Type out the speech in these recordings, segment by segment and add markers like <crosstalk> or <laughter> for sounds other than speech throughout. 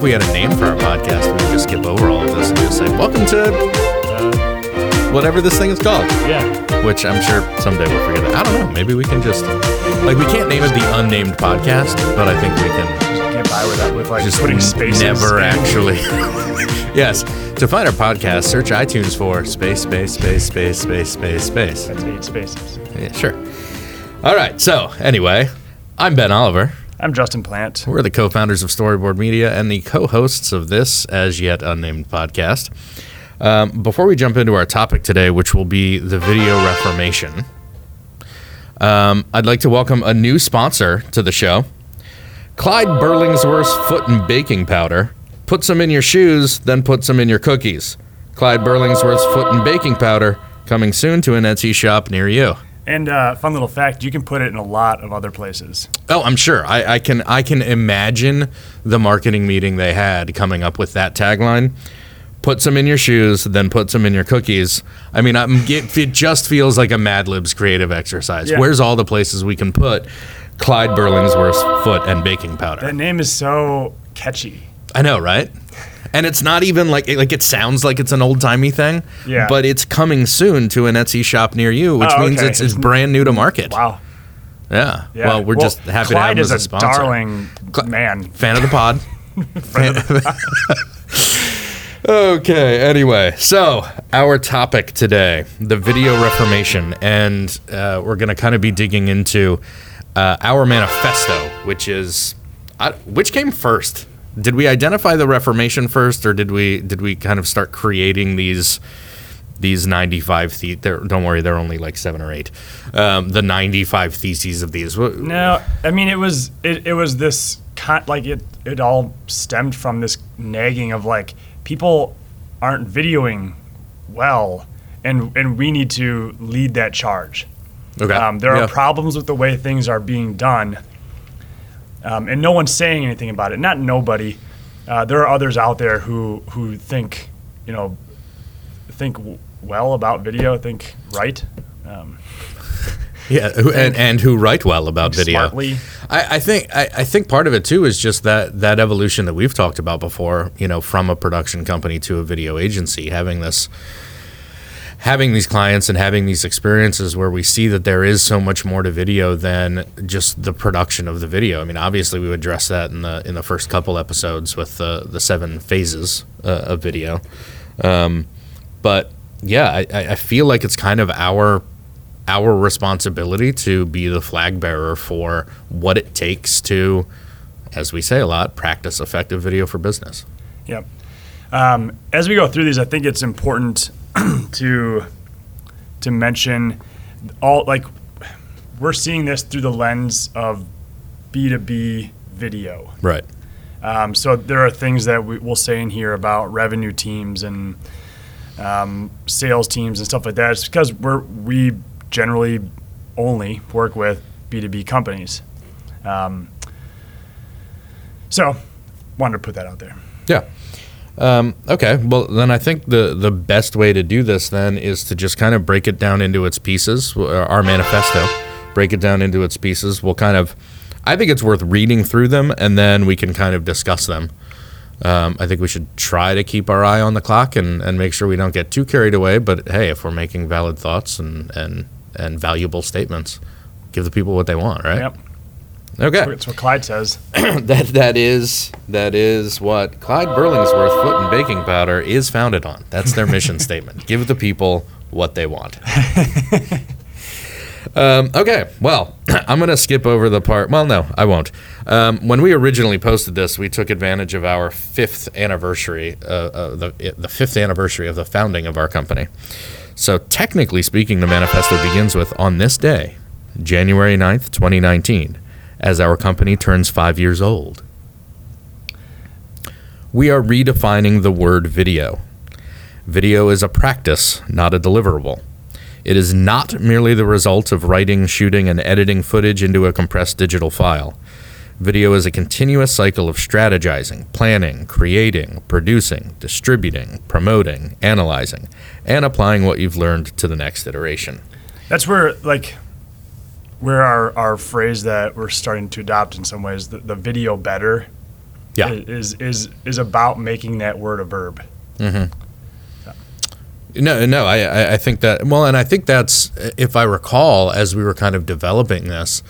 if we had a name for our podcast, and we would just skip over all of this and just say, "Welcome to Uh, whatever this thing is called." yeah. Which I'm sure someday we'll figure that. I don't know. Maybe we can just like we can't name it the unnamed podcast, but I think we can Just get by with that with like just putting spaces. never actually. <laughs> yes. To find our podcast, search iTunes for space, space, space, space, space, space, space. That's eight spaces. Yeah, sure. All right. So anyway, I'm Ben Oliver. I'm Justin Plant. We're the co-founders of Storyboard Media and the co-hosts of this as yet unnamed podcast. Um, before we jump into our topic today, which will be the video reformation, um, I'd like to welcome a new sponsor to the show. Clyde Burlingsworth's Foot and Baking Powder. Put some in your shoes, then put some in your cookies. Clyde Burlingsworth's Foot and Baking Powder coming soon to an Etsy shop near you. And uh, fun little fact: you can put it in a lot of other places. Oh, I'm sure. I, I can I can imagine the marketing meeting they had coming up with that tagline. Put some in your shoes, then put some in your cookies. I mean, I'm, it, it just feels like a Mad Libs creative exercise. Yeah. Where's all the places we can put Clyde Burlingsworth's foot and baking powder? That name is so catchy. I know, right? And it's not even like like it sounds like it's an old timey thing. Yeah. But it's coming soon to an Etsy shop near you, which Oh, means okay. it's, it's brand new to market. Wow. Yeah. Yeah. Well, we're just happy to Clyde have him is as a a sponsor. darling Cl- man. <laughs> Fan of the pod. okay, anyway, so our topic today the video reformation, and uh, we're going to kind of be digging into uh, our manifesto, which is I, which came first. Did we identify the Reformation first, or did we did we kind of start creating these these ninety five? The- don't worry, they're only like seven or eight. Um, the ninety five theses of these. No, I mean it was it, it was this con- like it it all stemmed from this nagging of like people aren't videoing well, and and we need to lead that charge. Okay, Um, there Yeah. are problems with the way things are being done, um, and no one's saying anything about it. Not nobody. Uh, there are others out there who who think you know think w- well about video, think right. Um, <laughs> Yeah, who, and, and who write well about video. smartly. I, I think I, I think part of it too is just that that evolution that we've talked about before. You know, from a production company to a video agency, having this, having these clients and having these experiences where we see that there is so much more to video than just the production of the video. I mean, obviously we address that in the in the first couple episodes with the the seven phases uh, of video, um, but yeah, I, I feel like it's kind of our our responsibility to be the flag bearer for what it takes to, as we say a lot, practice effective video for business. Yep. Um, as we go through these, I think it's important <clears throat> to to mention all like we're seeing this through the lens of B two B video. Right. Um, so there are things that we, we'll say in here about revenue teams and um, sales teams and stuff like that. It's because we're we generally only work with B two B companies. Um, so wanted to put that out there. Yeah. Um, okay. Well, then I think the the best way to do this then is to just kind of break it down into its pieces. uh, Our manifesto, break it down into its pieces. We'll kind of, I think it's worth reading through them, and then we can kind of discuss them. Um, I think we should try to keep our eye on the clock and, and make sure we don't get too carried away. But hey, if we're making valid thoughts and and and valuable statements, give the people what they want, right? Yep. Okay. That's what Clyde says. <clears throat> that that is that is what Clyde Burlingsworth Foot and Baking Powder is founded on. That's their mission <laughs> statement. Give the people what they want. <laughs> um, okay, well, <clears throat> I'm gonna skip over the part. Well, no, I won't. Um, when we originally posted this, we took advantage of our fifth anniversary, uh, uh, the the fifth anniversary of the founding of our company. So technically speaking, the manifesto begins with on this day, January 9th, 2019, as our company turns five years old. We are redefining the word video. Video is a practice, not a deliverable. It is not merely the result of writing, shooting, and editing footage into a compressed digital file. Video is a continuous cycle of strategizing, planning, creating, producing, distributing, promoting, analyzing, and applying what you've learned to the next iteration. That's where like where our, our phrase that we're starting to adopt in some ways, the, the video better, Yeah. is is is about making that word a verb. Mm-hmm. No, no, I- I, think that, well, and I think that's, if I recall, as we were kind of developing this,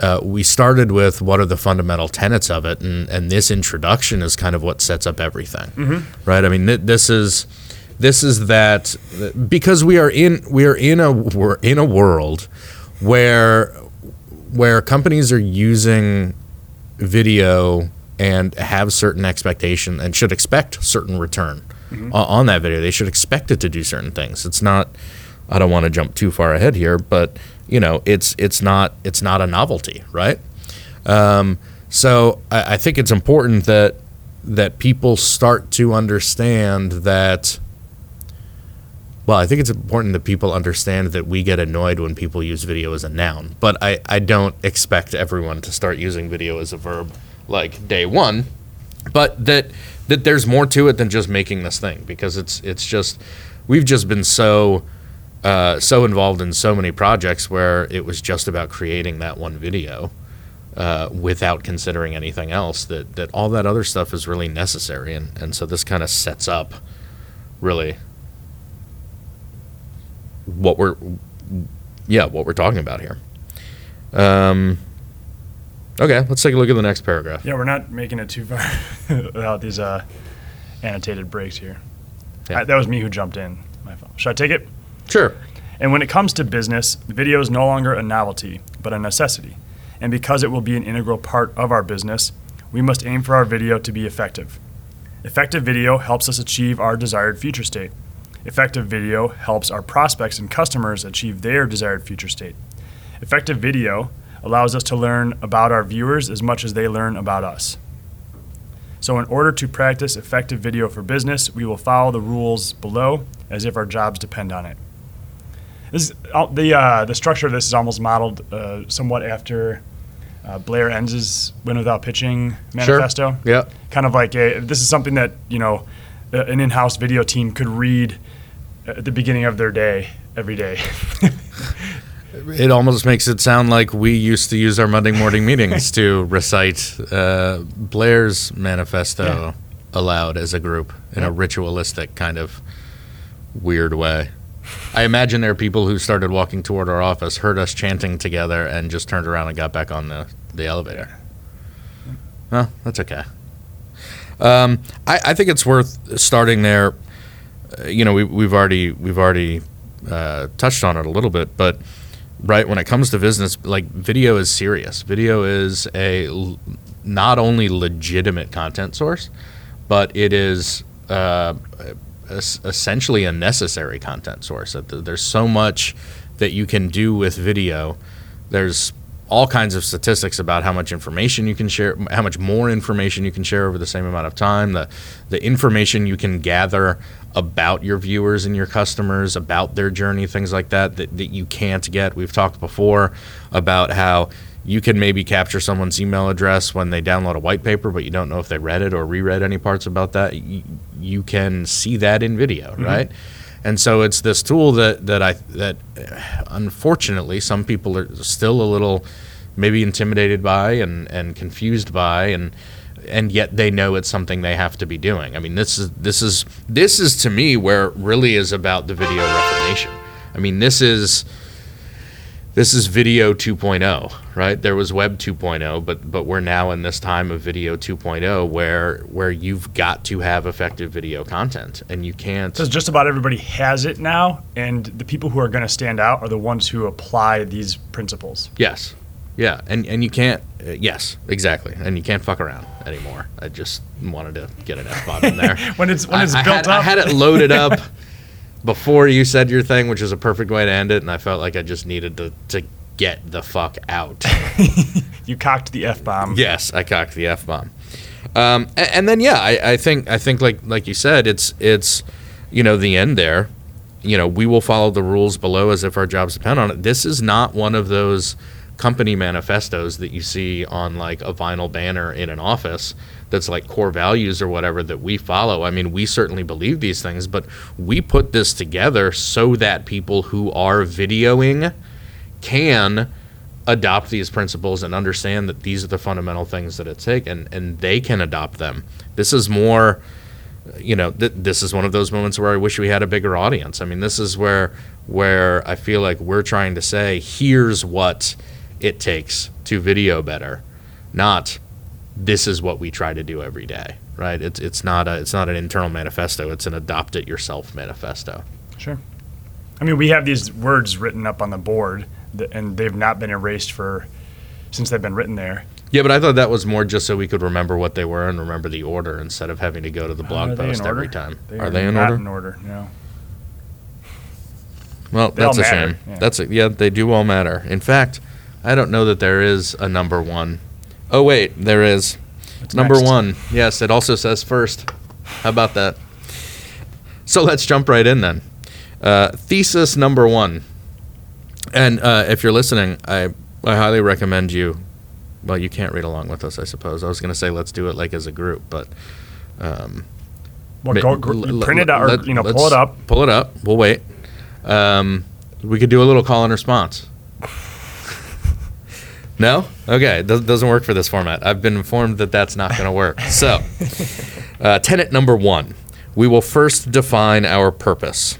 uh, we started with what are the fundamental tenets of it, and, and this introduction is kind of what sets up everything, right? I mean, th- this is this is that because we are in we are in a we're in a world where where companies are using video and have certain expectation and should expect certain return o- on that video. They should expect it to do certain things. It's not. I don't want to jump too far ahead here, but you know, it's it's not it's not a novelty, right? Um, so I, I think it's important that that people start to understand that. Well, I think it's important that people understand that we get annoyed when people use video as a noun, but I, I don't expect everyone to start using video as a verb like day one, but that that there's more to it than just making this thing because it's it's just we've just been so uh, so involved in so many projects where it was just about creating that one video uh, without considering anything else that that all that other stuff is really necessary and and so this kind of sets up really what we're yeah what we're talking about here um okay let's take a look at the next paragraph Yeah, we're not making it too far <laughs> without these uh, annotated breaks here. Yeah. That was me who jumped in. My fault. Should I take it? sure And when it comes to business, video is no longer a novelty, but a necessity. And because it will be an integral part of our business, we must aim for our video to be effective. Effective video helps us achieve our desired future state. Effective video helps our prospects and customers achieve their desired future state. Effective video allows us to learn about our viewers as much as they learn about us. So, in order to practice effective video for business, we will follow the rules below as if our jobs depend on it. This is, uh, the uh, the structure of this is almost modeled uh, somewhat after uh, Blair Enns's "Win Without Pitching" manifesto. yeah Kind of like a, this is something that you know an in-house video team could read at the beginning of their day every day. It almost makes it sound like we used to use our Monday morning meetings to <laughs> recite uh, Blair's manifesto Yeah. aloud as a group in Yeah. a ritualistic kind of weird way. I imagine there are people who started walking toward our office, heard us chanting together, and just turned around and got back on the, the elevator. Well, that's okay. Um, I, I think it's worth starting there. Uh, you know, we, we've already we've already uh, touched on it a little bit, but right when it comes to business, like video is serious. Video is a not only legitimate content source, but it is uh, essentially a necessary content source. There's so much that you can do with video. There's all kinds of statistics about how much information you can share, how much more information you can share over the same amount of time, the the information you can gather about your viewers and your customers, about their journey, things like that, that, that you can't get. We've talked before about how you can maybe capture someone's email address when they download a white paper, but you don't know if they read it or reread any parts about that. You, you can see that in video, right? And so it's this tool that, that I that uh, unfortunately some people are still a little maybe intimidated by and, and confused by and and yet they know it's something they have to be doing. I mean this is this is this is to me where it really is about the video reformation. I mean this is this is video 2.0, right? There was web 2.0, but but we're now in this time of video 2.0 where where you've got to have effective video content and you can't Because just about everybody has it now, and the people who are going to stand out are the ones who apply these principles. Yes. Yeah, and and you can't. Uh, yes, exactly, and you can't fuck around anymore. I just wanted to get an f bomb in there. <laughs> When it's when I, it's I built had, up, I had it loaded <laughs> up before you said your thing, which is a perfect way to end it, and I felt like I just needed to to get the fuck out. <laughs> you cocked the f bomb. yes, I cocked the f bomb. Um, a- and, then yeah, I, I think I think like like you said, it's it's you know the end there. You know, we will follow the rules below as if our jobs depend on it. This is not one of those company manifestos that you see on like a vinyl banner in an office that's like core values or whatever that we follow. I mean, we certainly believe these things, but we put this together so that people who are videoing can adopt these principles and understand that these are the fundamental things that it takes and and they can adopt them this is more you know th- this is one of those moments where i wish we had a bigger audience i mean this is where where i feel like we're trying to say here's what it takes to video better not this is what we try to do every day right it's it's not a it's not an internal manifesto it's an adopt it yourself manifesto Sure. I mean, we have these words written up on the board, that, and they've not been erased for since they've been written there. Yeah, but I thought that was more just so we could remember what they were and remember the order instead of having to go to the blog Are in post every time. They are, they in not order? in order? No. Well, They that's a matter, shame. yeah. That's a, yeah, they do all matter. In fact, I don't know that there is a number one. Oh wait, there is. What's number next? one. Yes, it also says first. How about that? So let's jump right in then. Uh, thesis number one. And uh, if you're listening, I I highly recommend you. Well, you can't read along with us, I suppose. I was going to say let's do it like as a group, but um, Well, go, l- print it out, or let- you know, pull it up. Pull it up. We'll wait. Um, we could do a little call and response. No? Okay. It does, doesn't work for this format. I've been informed that that's not going to work. <laughs> So, uh, tenet number one we will first define our purpose.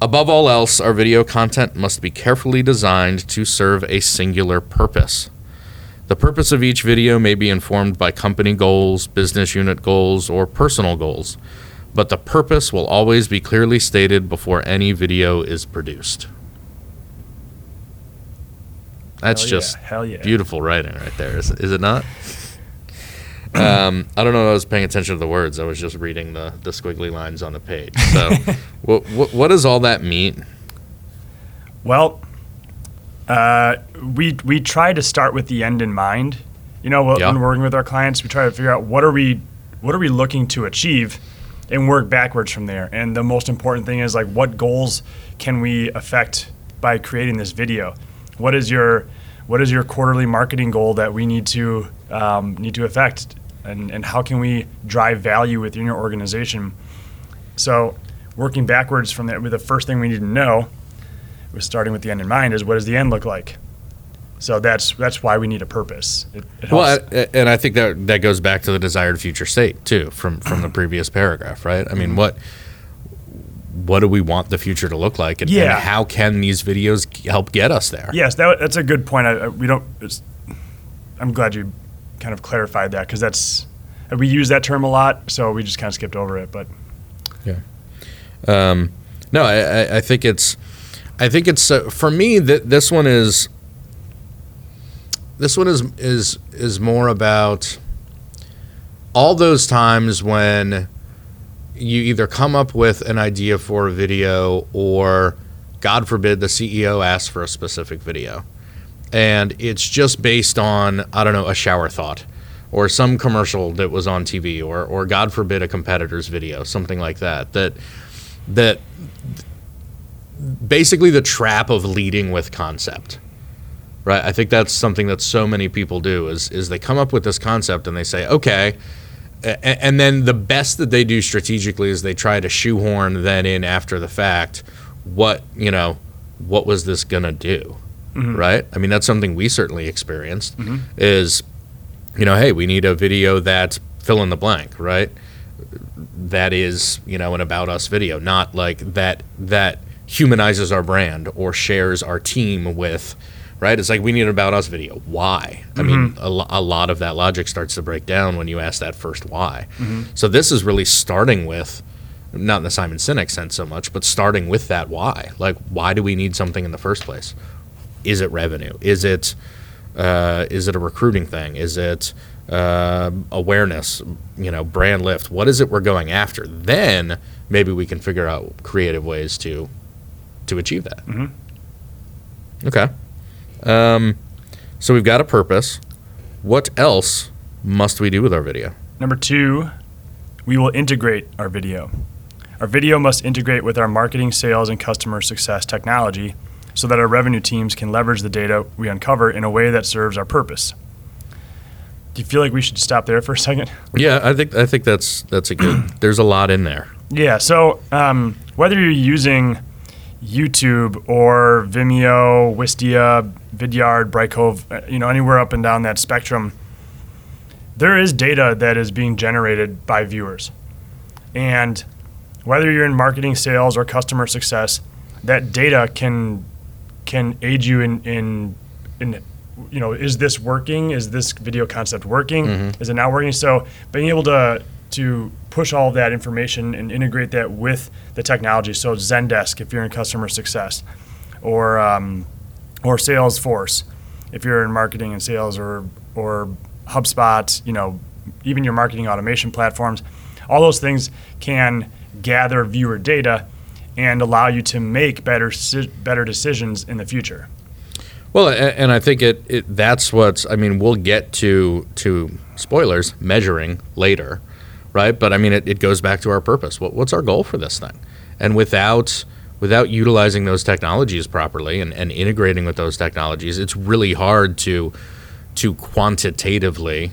Above all else, our video content must be carefully designed to serve a singular purpose. The purpose of each video may be informed by company goals, business unit goals, or personal goals, but the purpose will always be clearly stated before any video is produced. That's Hell yeah, just hell yeah. beautiful writing right there, is, is it not? Um, I don't know if I was paying attention to the words. I was just reading the, the squiggly lines on the page. So, <laughs> what, what, what does all that mean? Well, uh, we we try to start with the end in mind. You know, wh- Yeah. when we're working with our clients, we try to figure out what are we what are we looking to achieve, and work backwards from there. And the most important thing is like, what goals can we affect by creating this video? What is your what is your quarterly marketing goal that we need to um, need to affect, and and how can we drive value within your organization? So, working backwards from that, the first thing we need to know with starting with the end in mind is what does the end look like? So that's that's why we need a purpose. It, it helps. Well, I, and I think that that goes back to the desired future state too, from from the previous paragraph, right? I mean, what what do we want the future to look like, and, and how can these videos help get us there? yes, that, that's a good point. I, we don't. It's, I'm glad you kind of clarified that because that's we use that term a lot, so we just kind of skipped over it. But Um, no, I, I, I think it's, I think it's uh, for me that this one is, this one is is is more about all those times when you either come up with an idea for a video or, God forbid, the CEO asks for a specific video, and it's just based on I don't know a shower thought. Or some commercial that was on TV, or, or God forbid, a competitor's video, something like that. That that basically the trap of leading with concept right i think that's something that so many people do is is they come up with this concept and they say okay and then the best that they do strategically is they try to shoehorn then in after the fact what you know what was this gonna do mm-hmm. right? I mean that's something we certainly experienced mm-hmm. is you know hey we need a video that fill in the blank right? That is you know an about us video not like that that humanizes our brand or shares our team with right it's like we need an about us video why i mean a, lo- a lot of that logic starts to break down when you ask that first why so this is really starting with not in the simon sinek sense so much but starting with that why like why do we need something in the first place is it revenue is it uh, is it a recruiting thing? Is it uh, awareness? You know, brand lift. What is it we're going after? Then maybe we can figure out creative ways to to achieve that. Okay. Um, so we've got a purpose. What else must we do with our video? number two, we will integrate our video. Our video must integrate with our marketing, sales, and customer success technology so that our revenue teams can leverage the data we uncover in a way that serves our purpose. Do you feel like we should stop there for a second? <laughs> Yeah, I think I think that's that's a good. There's a lot in there. Yeah. So um, whether you're using, YouTube or Vimeo, Wistia, Vidyard, Brightcove, uh, you know, anywhere up and down that spectrum, there is data that is being generated by viewers. And whether you're in marketing, sales, or customer success, that data can can aid you in in, in you know, is this working? Is this video concept working? Is it not working? So being able to to push all that information and integrate that with the technology. So Zendesk, if you're in customer success, or um, or Salesforce, if you're in marketing and sales, or or HubSpot, you know, even your marketing automation platforms, all those things can gather viewer data and allow you to make better better decisions in the future. Well, and I think it, it that's what's. I mean, we'll get to to spoilers measuring later, right? But I mean, it, it goes back to our purpose. What, what's our goal for this thing? And without without utilizing those technologies properly and, and integrating with those technologies, it's really hard to to quantitatively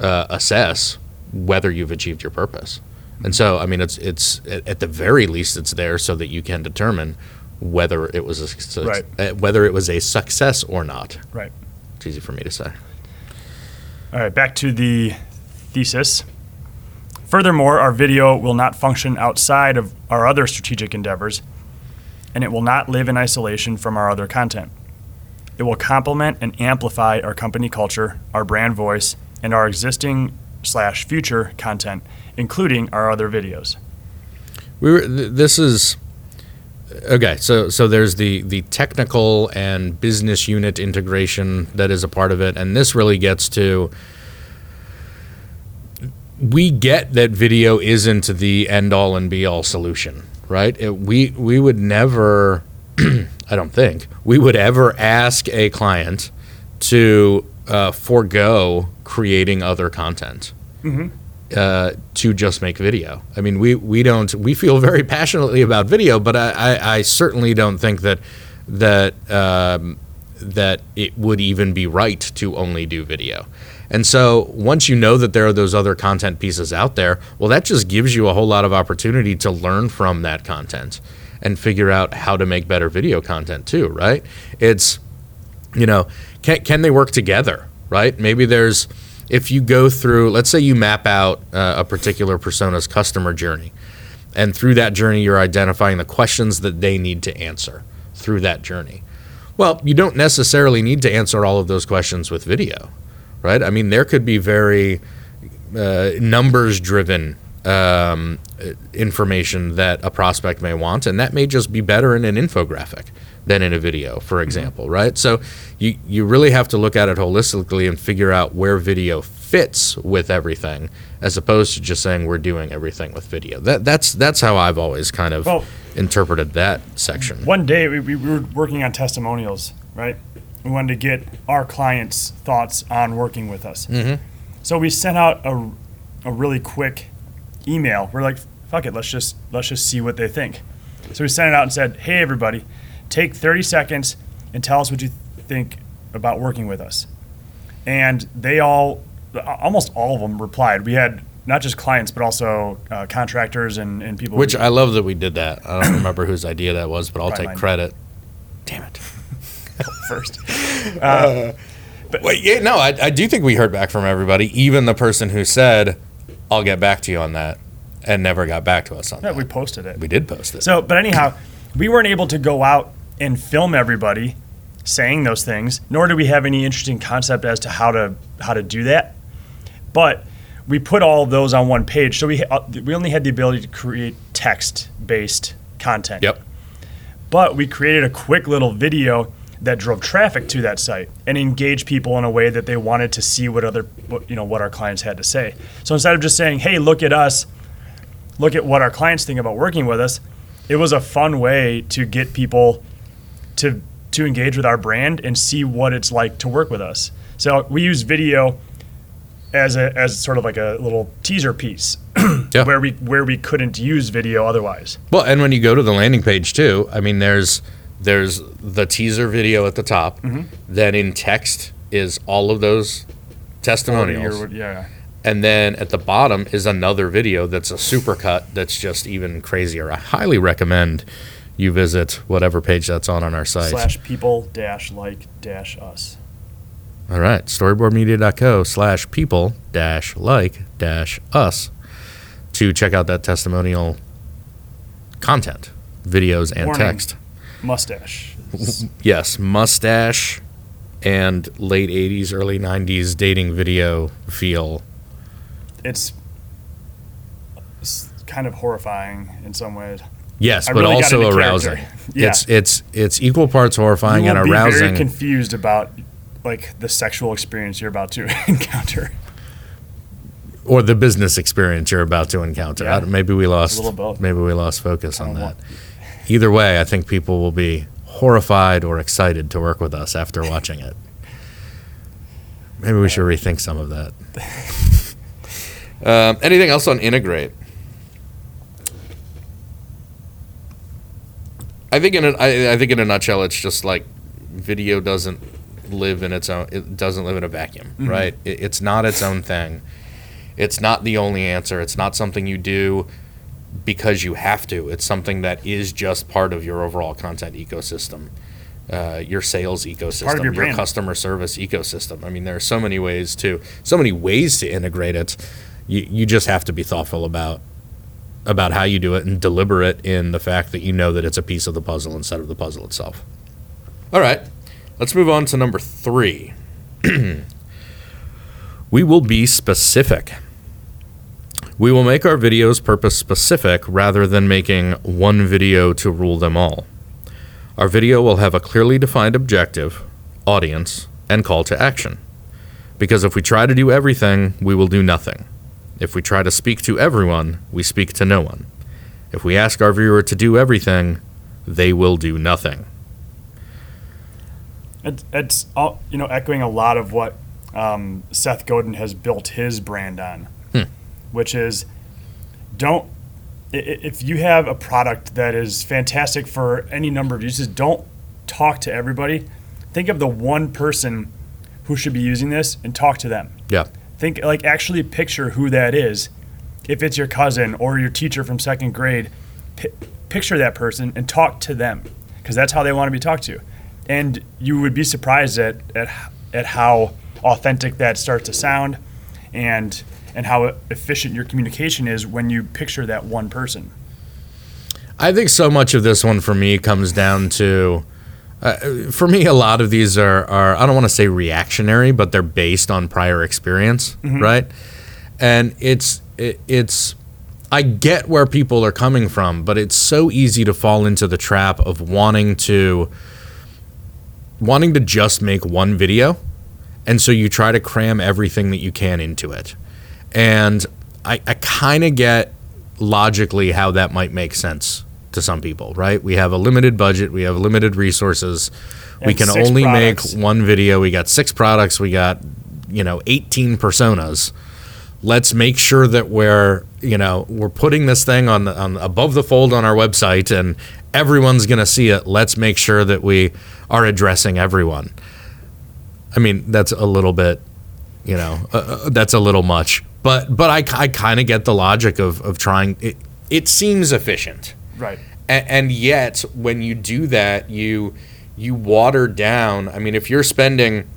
uh, assess whether you've achieved your purpose. And so, I mean, it's it's at the very least, it's there so that you can determine whether it was a suc- Right. uh, whether it was a success or not. Right. It's easy for me to say. All right, back to the thesis. Furthermore, our video will not function outside of our other strategic endeavors, and it will not live in isolation from our other content. It will complement and amplify our company culture, our brand voice, and our existing slash future content, including our other videos. We were. Th- this is okay. So so there's the the technical and business unit integration that is a part of it, and this really gets to. We get that video isn't the end all and be all solution, right? It, we we would never, <clears throat> I don't think we would ever ask a client to uh, forego creating other content uh, to just make video. I mean, we we don't we feel very passionately about video, but I, I, I certainly don't think that that um, that it would even be right to only do video. And so once you know that there are those other content pieces out there, well, that just gives you a whole lot of opportunity to learn from that content and figure out how to make better video content too, right? It's you know, can, can they work together, right? Maybe there's, if you go through, let's say you map out uh, a particular persona's customer journey, and through that journey, you're identifying the questions that they need to answer through that journey. Well, you don't necessarily need to answer all of those questions with video, right? I mean, there could be very uh, numbers driven um, information that a prospect may want, and that may just be better in an infographic than in a video, for example, right? So you, you really have to look at it holistically and figure out where video fits with everything, as opposed to just saying we're doing everything with video. That that's that's how I've always kind of Well- interpreted that section. One day we, we were working on testimonials, right? We wanted to get our clients' thoughts on working with us. Mm-hmm. So we sent out a, a really quick email. We're like, fuck it, let's just let's just see what they think. So we sent it out and said, hey everybody, take 30 seconds and tell us what you think about working with us. And they all, almost all of them replied. We had not just clients, but also uh, contractors and, and people. Which I love that we did that. I don't remember whose idea that was, but I'll Probably take mine. credit. Damn it. <laughs> first. <laughs> Wait, yeah, no, I, I do think we heard back from everybody, even the person who said, "I'll get back to you on that," and never got back to us on Yeah, that. we posted it. we did post it. So, but anyhow, we weren't able to go out and film everybody saying those things, nor do we have any interesting concept as to how to how to do that. But we put all of those on one page, so we uh, we only had the ability to create text based content. yep. But we created a quick little video that drove traffic to that site and engaged people in a way that they wanted to see what other what, you know what our clients had to say. So instead of just saying, "Hey, look at us," look at what our clients think about working with us, it was a fun way to get people to to engage with our brand and see what it's like to work with us. So we use video as a as sort of like a little teaser piece <clears throat> Yeah. where we where we couldn't use video otherwise. Well, and when you go to the landing page too, I mean, there's there's the teaser video at the top. Mm-hmm. Then in text is all of those testimonials, Or- yeah. and then at the bottom is another video that's a supercut that's just even crazier. I highly recommend you visit whatever page that's on on our site. Slash people dash like dash us. All right, storyboardmedia.co slash people dash like dash us to check out that testimonial content, videos, and Warning. text. Mustache. Yes, mustache and late 80s, early 90s dating video feel. It's, it's kind of horrifying in some ways. Yes, I but really also arousing. Yeah. It's it's it's equal parts horrifying you and will be arousing. very confused about like the sexual experience you're about to <laughs> encounter. or the business experience you're about to encounter. Yeah. Maybe we lost little both. maybe we lost focus on that. Either way, I think people will be horrified or excited to work with us after <laughs> watching it. Maybe we should rethink some of that. <laughs> um, anything else on integrate? I think in a, I, I think in a nutshell, it's just like video doesn't live in its own. It doesn't live in a vacuum, right? It, it's not its own thing. It's not the only answer. It's not something you do because you have to. It's something that is just part of your overall content ecosystem, uh, your sales ecosystem, your brand. customer service ecosystem. I mean, there are so many ways to so many ways to integrate it. You you just have to be thoughtful about about how you do it and deliberate in the fact that you know that it's a piece of the puzzle instead of the puzzle itself. All right, let's move on to number three. <clears throat> we will be specific. We will make our videos purpose specific rather than making one video to rule them all. Our video will have a clearly defined objective, audience, and call to action. Because if we try to do everything, we will do nothing. If we try to speak to everyone, we speak to no one. If we ask our viewer to do everything, they will do nothing. It, it's all, you know echoing a lot of what um, Seth Godin has built his brand on. Which is don't if you have a product that is fantastic for any number of uses, don't talk to everybody. Think of the one person who should be using this and talk to them. Yeah. Think like actually picture who that is. If it's your cousin or your teacher from second grade, pi- picture that person and talk to them because that's how they want to be talked to. And you would be surprised at, at at how authentic that starts to sound, and and how efficient your communication is when you picture that one person. I think so much of this one for me comes down to, uh, for me, a lot of these are, are I don't want to say reactionary, but they're based on prior experience, right? And it's it, it's I get where people are coming from, but it's so easy to fall into the trap of wanting to wanting to just make one video, and so you try to cram everything that you can into it. And I, I kind of get logically how that might make sense to some people, right? We have a limited budget, we have limited resources. we can only products. make one video. We got six products, we got, you know, 18 personas. Let's make sure that we're, you know, we're putting this thing on the, on above the fold on our website and everyone's going to see it. Let's make sure that we are addressing everyone. I mean, that's a little bit, you know, uh, uh, that's a little much. But but I, I kind of get the logic of of trying. It, it seems efficient, Right. and, and yet when you do that, you you water down. I mean, if you're spending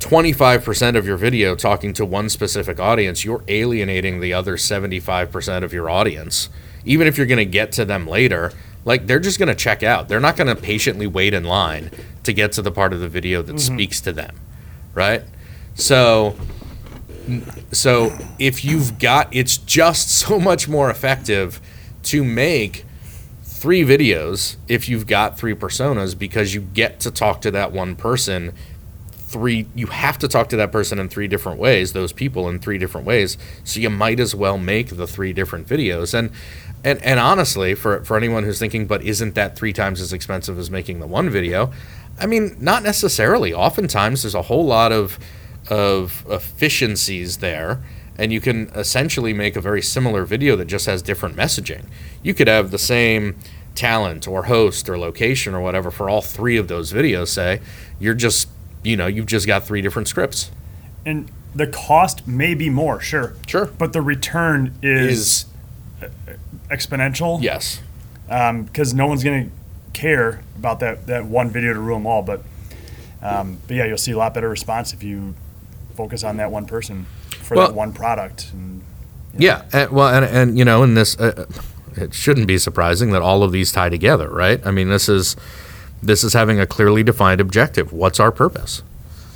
25% of your video talking to one specific audience, you're alienating the other 75% of your audience. Even if you're going to get to them later, like they're just going to check out. They're not going to patiently wait in line to get to the part of the video that speaks to them, right? So so if you've got it's just <laughs> so much more effective to make three videos if you've got three personas because you get to talk to that one person three you have to talk to that person in three different ways those people in three different ways. So you might as well make the three different videos. And and and honestly for for anyone who's thinking but isn't that three times as expensive as making the one video? I mean not necessarily. Oftentimes there's a whole lot of of efficiencies there and you can essentially make a very similar video that just has different messaging you could have the same talent or host or location or whatever for all three of those videos say you're just you know you've just got three different scripts And the cost may be more, sure. Sure. But the return is, is exponential. yes because no one's going to care about that, that one video to rule them all. But, um, but yeah, you'll see a lot better response if you focus on that one person for Well- that one product. And Yeah, and, well, and and you know, in this, uh, it shouldn't be surprising that all of these tie together, right? I mean, this is this is having a clearly defined objective. What's our purpose,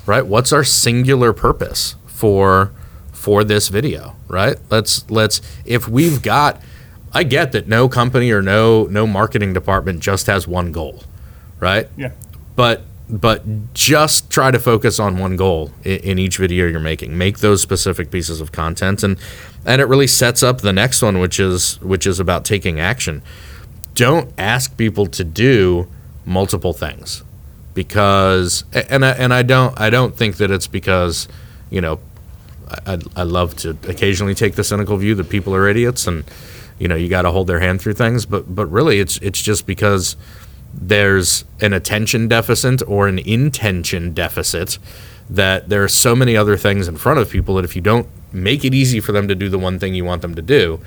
right? What's our singular purpose for for this video, right? Let's let's if we've got, I get that no company or no no marketing department just has one goal, right? yeah, but but just try to focus on one goal in, in each video you're making. Make those specific pieces of content and and it really sets up the next one which is which is about taking action. Don't ask people to do multiple things because and I, and I don't I don't think that it's because you know I, I love to occasionally take the cynical view that people are idiots and you know you got to hold their hand through things but but really it's it's just because there's an attention deficit or an intention deficit that there are so many other things in front of people that if you don't make it easy for them to do the one thing you want them to do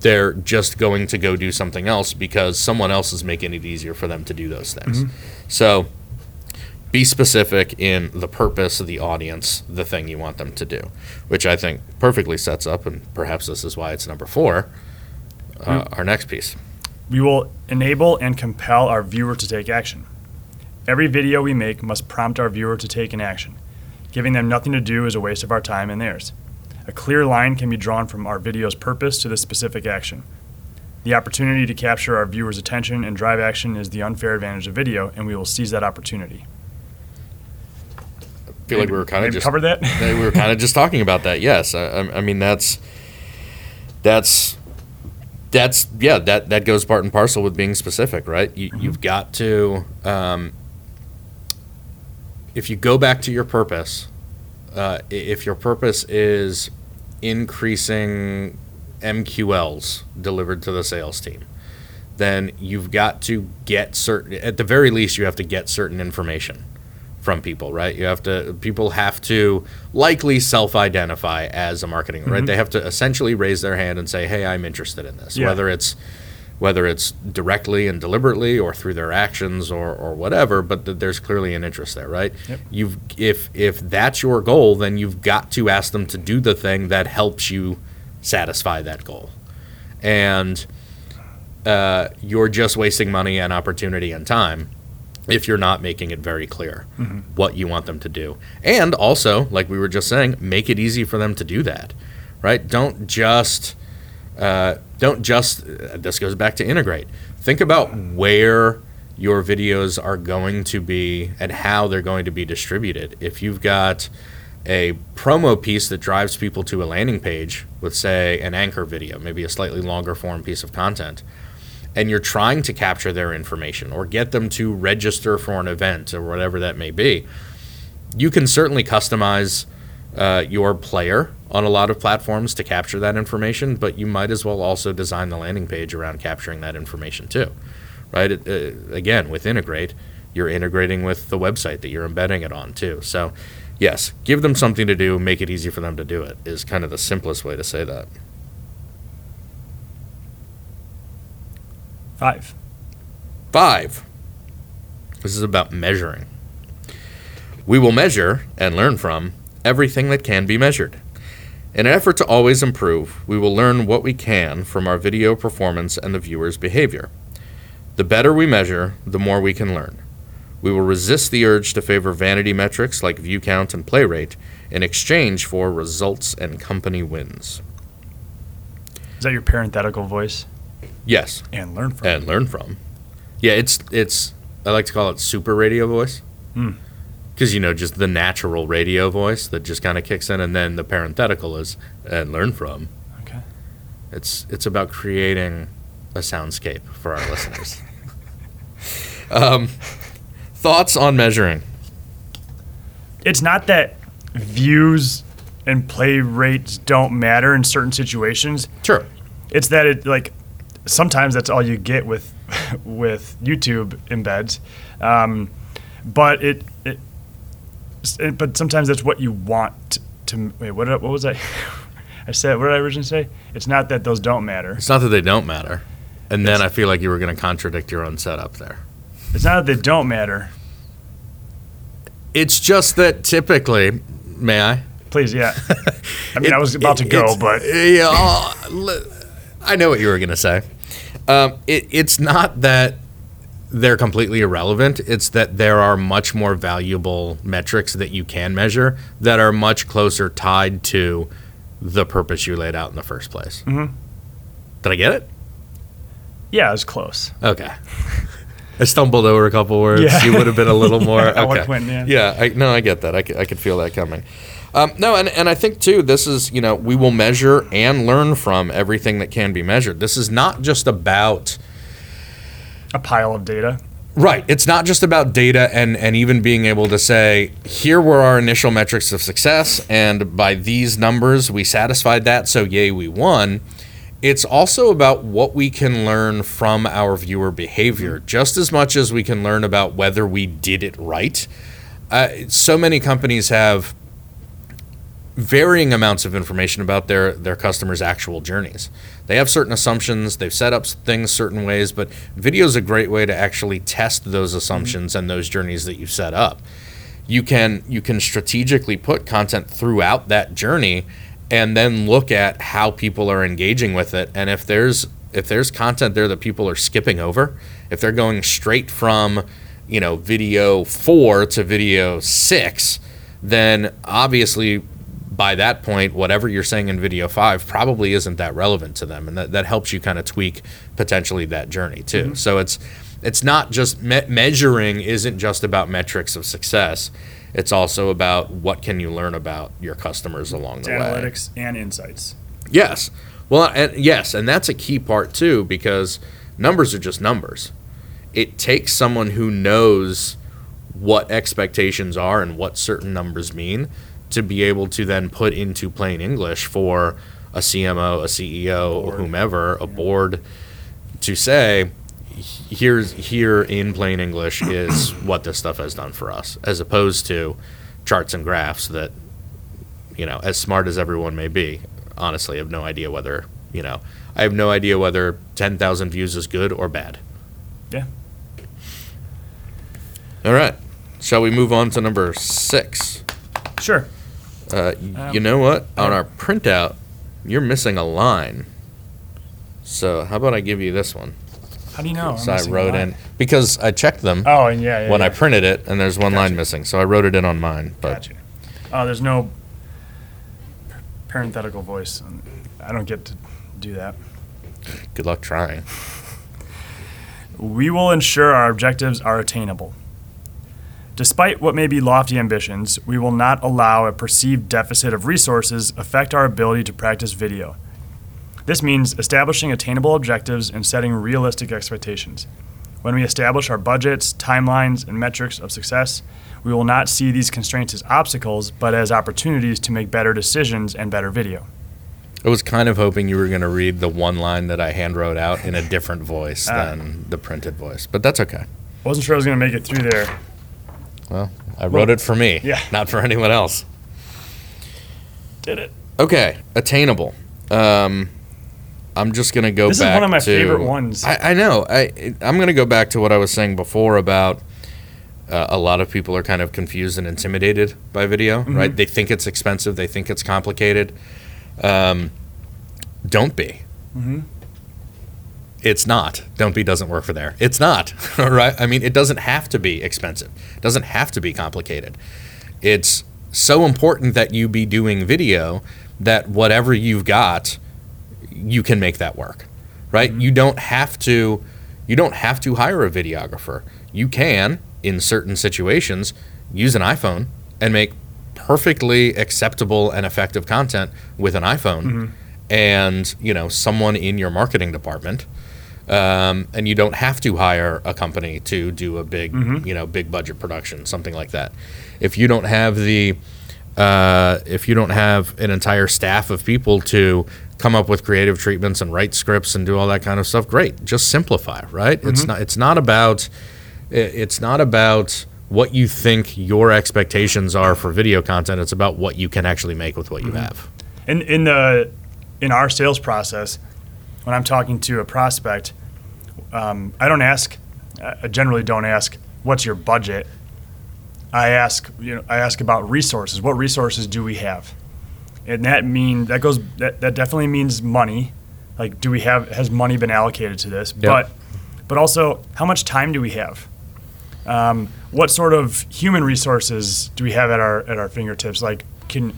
they're just going to go do something else because someone else is making it easier for them to do those things. So be specific in the purpose of the audience, the thing you want them to do, which I think perfectly sets up, and perhaps this is why it's number four, uh, our next piece. We will enable and compel our viewer to take action. Every video we make must prompt our viewer to take an action. Giving them nothing to do is a waste of our time and theirs. A clear line can be drawn from our video's purpose to the specific action. The opportunity to capture our viewers' attention and drive action is the unfair advantage of video, and we will seize that opportunity. I feel like we were kind of just covered that. <laughs> we were kind of just talking about that. Yes, I, I- I mean that's that's that's yeah that that goes part and parcel with being specific, right? You, You've got to um, if you go back to your purpose, uh, if your purpose is increasing MQLs delivered to the sales team, then you've got to get certain. At the very least, you have to get certain information from people, right? You have to people have to likely self-identify as a marketing, right? They have to essentially raise their hand and say, "Hey, I'm interested in this." Yeah. Whether it's whether it's directly and deliberately or through their actions or, or whatever, but th- there's clearly an interest there, right? Yep. You've if if that's your goal, then you've got to ask them to do the thing that helps you satisfy that goal. And uh, you're just wasting money and opportunity and time if you're not making it very clear what you want them to do. And also, like we were just saying, make it easy for them to do that, right? Don't just uh, don't just uh, this goes back to integrate. Think about where your videos are going to be and how they're going to be distributed. If you've got a promo piece that drives people to a landing page with say an anchor video, maybe a slightly longer form piece of content, and you're trying to capture their information or get them to register for an event or whatever that may be, you can certainly customize uh, your player on a lot of platforms to capture that information, but you might as well also design the landing page around capturing that information too, right? It, uh, again, with Integrate, you're integrating with the website that you're embedding it on too. So, yes, give them something to do, make it easy for them to do it, is kind of the simplest way to say that. Five. Five. This is about measuring. We will measure and learn from everything that can be measured. In an effort to always improve, we will learn what we can from our video performance and the viewer's behavior. The better we measure, the more we can learn. We will resist the urge to favor vanity metrics like view count and play rate in exchange for results and company wins. Is that your parenthetical voice? Yes, And learn from. and learn from. Yeah, it's it's I like to call it super radio voice. Hmm. Because you know, just the natural radio voice that just kind of kicks in, and then the parenthetical is and learn from. Okay. It's it's about creating a soundscape for our listeners. <laughs> Um, thoughts on measuring? it's not that views and play rates don't matter in certain situations. Sure. It's that it like sometimes that's all you get with <laughs> with YouTube embeds, um, but it, it it but sometimes that's what you want to. Wait, what what was I? <laughs> I said what did I originally say? It's not that those don't matter. It's not that they don't matter. And then I feel like you were going to contradict your own setup there. It's not that they don't matter. It's just that typically, may I? Please, yeah. <laughs> I mean, It- I was about to go, but yeah, uh, I know what you were going to say. Um, it, it's not that they're completely irrelevant. It's that there are much more valuable metrics that you can measure that are much closer tied to the purpose you laid out in the first place. Mhm. Did I get it? yeah, it was close. Okay. <laughs> I stumbled over a couple words. Yeah. You would have been a little <laughs> more okay. Yeah. Yeah, I, no, I get that. I, I could feel that coming. Um, no, and, and I think too, this is, you know, we will measure and learn from everything that can be measured. This is not just about, A pile of data. right, it's not just about data and, and even being able to say, here were our initial metrics of success, and by these numbers, we satisfied that, so yay, we won. It's also about what we can learn from our viewer behavior, just as much as we can learn about whether we did it right. Uh, so many companies have varying amounts of information about their their customers' actual journeys. They have certain assumptions, they've set up things certain ways, but video is a great way to actually test those assumptions and those journeys that you've set up. You can you can strategically put content throughout that journey and then look at how people are engaging with it and if there's if there's content there that people are skipping over, if they're going straight from, you know, video 4 to video 6, then obviously by that point, whatever you're saying in video five probably isn't that relevant to them, and that, that helps you kind of tweak potentially that journey too. Mm-hmm. So it's it's not just me- measuring isn't just about metrics of success. It's also about what can you learn about your customers along the way. analytics and insights. Yes. Well, and yes, and that's a key part too because numbers are just numbers. It takes someone who knows what expectations are and what certain numbers mean to be able to then put into plain English for a CMO, a CEO, or whomever, a board to say here's here in plain English <coughs> is what this stuff has done for us as opposed to charts and graphs that you know, as smart as everyone may be, honestly, I have no idea whether, you know, I have no idea whether 10,000 views is good or bad. Yeah. All right. Shall we move on to number six? Sure. Uh, Um, you know what? On our printout, you're missing a line. So how about I give you this one? How do you know? So I wrote in because I checked them Oh, and yeah, yeah. when I printed it, and there's one line missing. So I wrote it in on mine. But Gotcha. Oh, there's no parenthetical voice. I don't get to do that. good luck trying. <laughs> We will ensure our objectives are attainable. Despite what may be lofty ambitions, we will not allow a perceived deficit of resources affect our ability to practice video. This means establishing attainable objectives and setting realistic expectations. When we establish our budgets, timelines, and metrics of success, we will not see these constraints as obstacles, but as opportunities to make better decisions and better video. I was kind of hoping you were going to read the one line that I hand wrote out in a different voice Ah. than the printed voice, but that's okay. I Wasn't sure I was going to make it through there. Well, I wrote it for me, Yeah. not for anyone else. Did it. Okay, attainable. Um, I'm just gonna go This is one of my to- favorite ones. I, I know. I I'm gonna go back to what I was saying before about uh, a lot of people are kind of confused and intimidated by video. Mm-hmm. Right? They think it's expensive. They think it's complicated. Um, don't be. Mhm. It's not. Don't be doesn't work for there. It's not. <laughs> right? I mean, it doesn't have to be expensive. It doesn't have to be complicated. It's so important that you be doing video that whatever you've got, you can make that work. Right? Mm-hmm. You don't have to you don't have to hire a videographer. You can, in certain situations, use an iPhone and make perfectly acceptable and effective content with an iPhone mm-hmm. and, you know, someone in your marketing department. Um, and you don't have to hire a company to do a big, you know, big budget production, something like that. If you don't have the, uh, if you don't have an entire staff of people to come up with creative treatments and write scripts and do all that kind of stuff, great. Just simplify, right? It's not. It's not about. It's not about what you think your expectations are for video content. It's about what you can actually make with what you have. in in the in our sales process when i'm talking to a prospect um, I don't ask. I generally don't ask what's your budget. I ask, you know, I ask about resources. What resources do we have? And that mean that goes that, that definitely means money. Like, do we have has money been allocated to this? But but also, how much time do we have? Um, what sort of human resources do we have at our at our fingertips? Like, can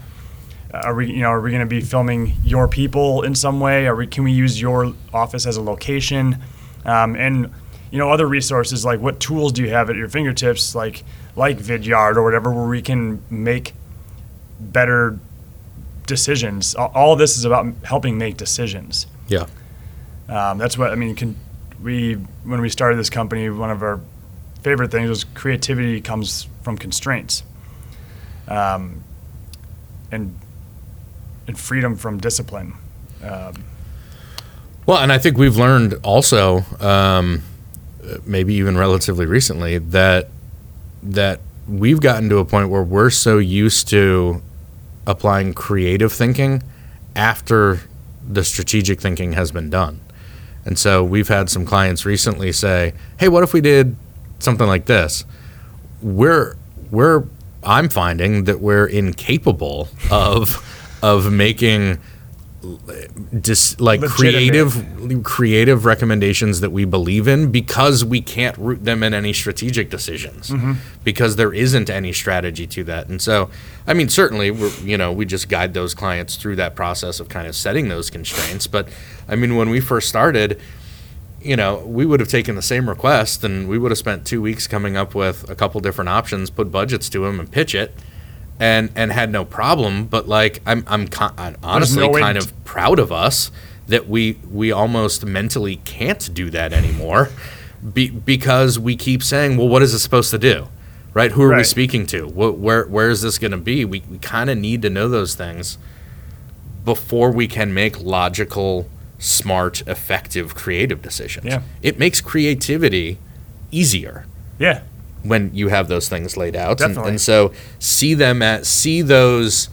are we you know are we going to be filming your people in some way? Are we can we use your office as a location? Um, and you know other resources like what tools do you have at your fingertips like like Vidyard or whatever where we can make better decisions. All, this is about helping make decisions. Yeah. Um, that's what I mean. Can we when we started this company, one of our favorite things was creativity comes from constraints, um, and and freedom from discipline. Um, Well, and I think we've learned also, um, maybe even relatively recently, that that we've gotten to a point where we're so used to applying creative thinking after the strategic thinking has been done. And so we've had some clients recently say, "Hey, what if we did something like this?" We're we're I'm finding that we're incapable of of making like Legitimate. creative creative recommendations that we believe in because we can't root them in any strategic decisions mm-hmm. because there isn't any strategy to that. And so i mean certainly we're you know we just guide those clients through that process of kind of setting those constraints. But i mean when we first started you know we would have taken the same request and we would have spent two weeks coming up with a couple different options put budgets to them and pitch it and and had no problem. But like I'm I'm, con- I'm honestly no kind of proud of us that we we almost mentally can't do that anymore, be, because we keep saying, well, what is it supposed to do? Right? Who are we speaking to? What, where where is this going to be? We, we kind of need to know those things before we can make logical, smart, effective, creative decisions. Yeah. It makes creativity easier yeah, when you have those things laid out. And, and so see them at see those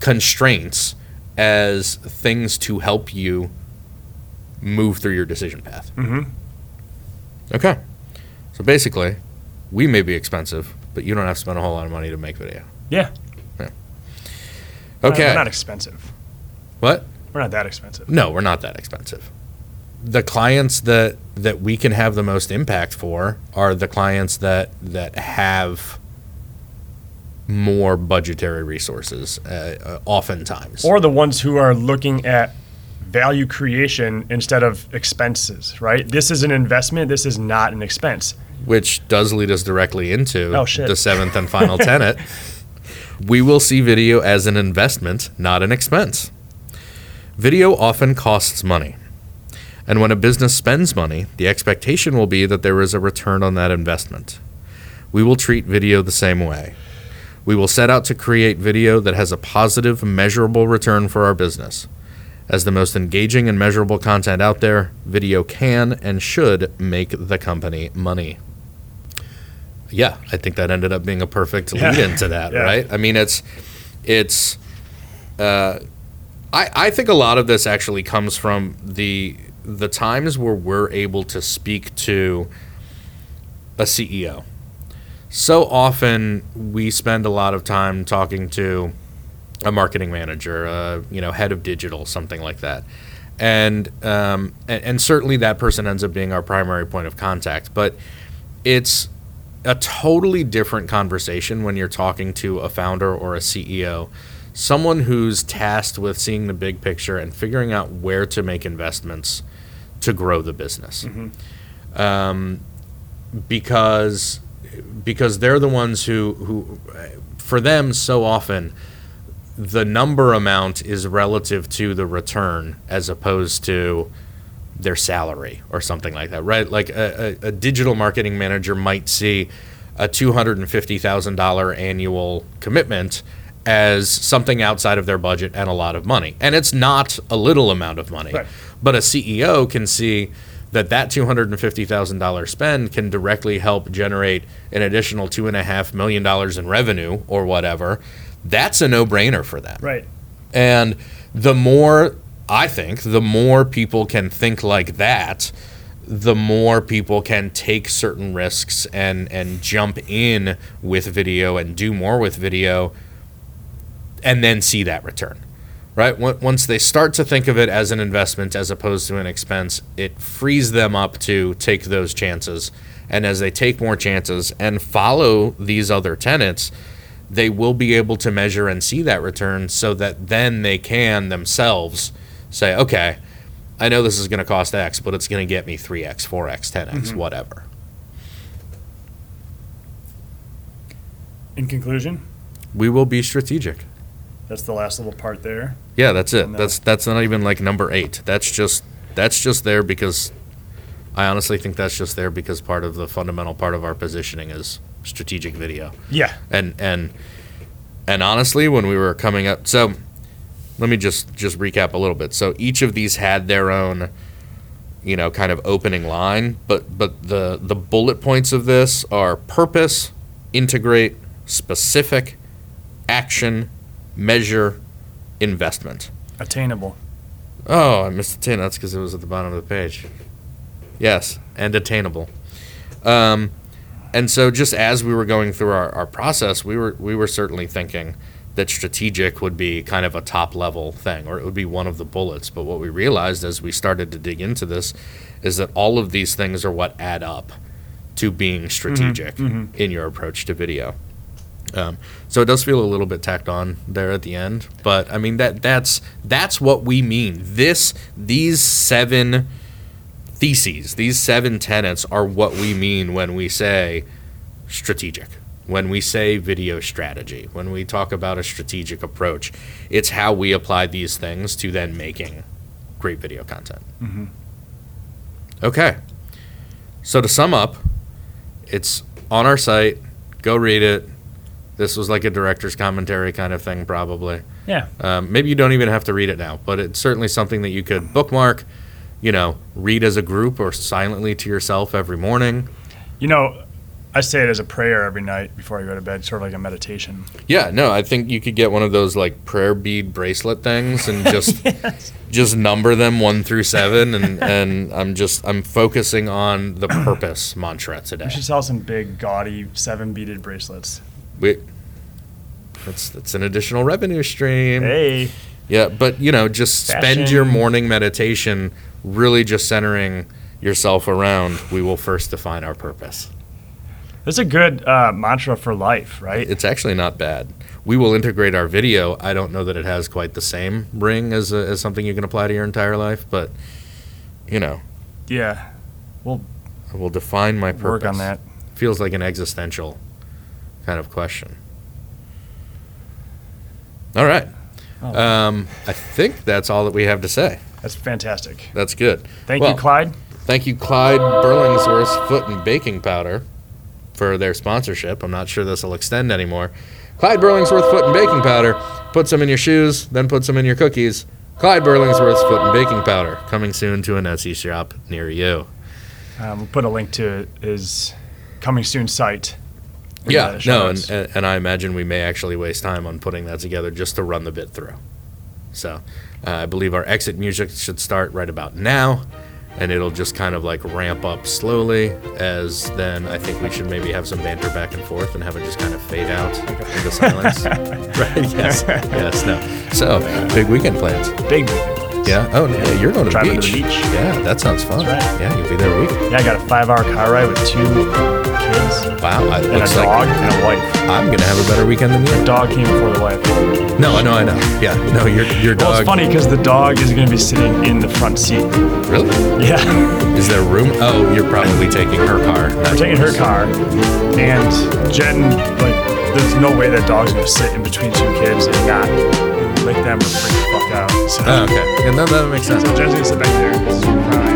constraints as things to help you move through your decision path. Mm-hmm. Okay. So basically, we may be expensive, but you don't have to spend a whole lot of money to make video. yeah. Okay. we're not expensive. what? We're not that expensive. No, we're not that expensive. The clients that that we can have the most impact for are the clients that that have more budgetary resources, uh, uh, oftentimes. Or the ones who are looking at value creation instead of expenses. Right. This is an investment. This is not an expense. which does lead us directly into Oh, the seventh and final tenet. <laughs> We will see video as an investment, not an expense. Video often costs money. And when a business spends money, the expectation will be that there is a return on that investment. We will treat video the same way. We will set out to create video that has a positive, measurable return for our business. As the most engaging and measurable content out there, video can and should make the company money. Yeah, I think that ended up being a perfect Yeah. lead into that, Yeah. right? I mean, it's it's uh, I I think a lot of this actually comes from the the times where we're able to speak to a CEO. So often we spend a lot of time talking to a marketing manager, a, you know, head of digital, something like that, and um, and, and certainly that person ends up being our primary point of contact. But it's a totally different conversation when you're talking to a founder or a CEO, someone who's tasked with seeing the big picture and figuring out where to make investments to grow the business. Um, because because they're the ones who who for them so often the number amount is relative to the return as opposed to their salary or something like that, right? Like a, a, a digital marketing manager might see a two hundred and fifty thousand dollar annual commitment as something outside of their budget and a lot of money, and it's not a little amount of money. Right. But a CEO can see that that two hundred and fifty thousand dollar spend can directly help generate an additional two and a half million dollars in revenue or whatever. That's a no brainer for them. Right. And the more I think, the more people can think like that, the more people can take certain risks and and jump in with video and do more with video and then see that return right once they start to think of it as an investment as opposed to an expense it frees them up to take those chances and as they take more chances and follow these other tenants, they will be able to measure and see that return so that then they can themselves say okay I know this is going to cost X, but it's going to get me 3X, 4X, 10X, Mm-hmm. whatever. In conclusion, We will be strategic. That's the last little part there. Yeah, that's it. No. Uh, that's that's not even like number 8. That's just that's just there because I honestly think that's just there because part of the fundamental part of our positioning is strategic video. Yeah. And and and honestly, when we were coming up, so let me just just recap a little bit. So each of these had their own, you know, kind of opening line, but but the the bullet points of this are purpose, integrate, specific, action, measure, investment. Attainable. Oh, I missed the 10. That's because it was at the bottom of the page. Yes, and attainable. Um, and so, just as we were going through our, our process, we were we were certainly thinking that strategic would be kind of a top level thing, or it would be one of the bullets. But what we realized as we started to dig into this is that all of these things are what add up to being strategic in your approach to video. Um, so it does feel a little bit tacked on there at the end, but I mean that that's that's what we mean. This these seven theses, these seven tenets are what we mean when we say strategic. When we say video strategy, when we talk about a strategic approach, it's how we apply these things to then making great video content. Okay. So to sum up, it's on our site. Go read it. This was like a director's commentary kind of thing, probably. Yeah. Um, maybe you don't even have to read it now, but it's certainly something that you could bookmark, you know, read as a group or silently to yourself every morning. You know, I say it as a prayer every night before I go to bed, sort of like a meditation. Yeah, no, I think you could get one of those like prayer bead bracelet things and just <laughs> just number them one through seven, and and I'm just I'm focusing on the purpose mantra today. We should sell some big, gaudy, seven beaded bracelets. We, that's that's an additional revenue stream. Hey. Yeah, but you know, just spend your morning meditation really just centering yourself around we will first define our purpose. That's a good uh, mantra for life, right? It's actually not bad. We will integrate our video. I don't know that it has quite the same ring as, a, as something you can apply to your entire life, but you know, yeah. We'll I will define my purpose. work on that. Feels like an existential kind of question. All right. Oh. Um, I think that's all that we have to say. That's fantastic. That's good. Thank Well, you, Clyde. Thank you, Clyde Burlingsworth's Foot and Baking Powder, for their sponsorship. I'm not sure this will extend anymore. Clyde Burlingsworth Foot and Baking Powder. Put some in your shoes, then put some in your cookies. Clyde Burlingsworth's Foot and Baking Powder, coming soon to an Etsy shop near you. Um, we'll put a link to his coming soon site. Yeah, no, and, and and I imagine we may actually waste time on putting that together just to run the bit through. So, uh, I believe our exit music should start right about now, and it'll just kind of like ramp up slowly. As then, I think we should maybe have some banter back and forth and have it just kind of fade out into <laughs> silence. right? Yes. Yes. No. So, big weekend plans. Big weekend plans. Yeah. Oh, yeah. You're going to the Driving to beach. the beach. Yeah, that sounds fun. That's right. Yeah, you'll be there a week. Yeah, I got a five-hour car ride with two Wow. It and a looks dog like and a wife. I'm gonna have a better weekend than you. The dog came before the wife. No, I know, I know. Yeah, no, your your Well, dog. it's funny because the dog is to be sitting in the front seat. Really? Yeah, Is there room? Oh, you're probably taking her car. we're taking her car, and Jen, like, there's no way that dog's to sit in between two kids and not make them or freak the fuck out. So, Oh, okay. Yeah, no, that makes sense. so Jen's to sit back there. Gonna.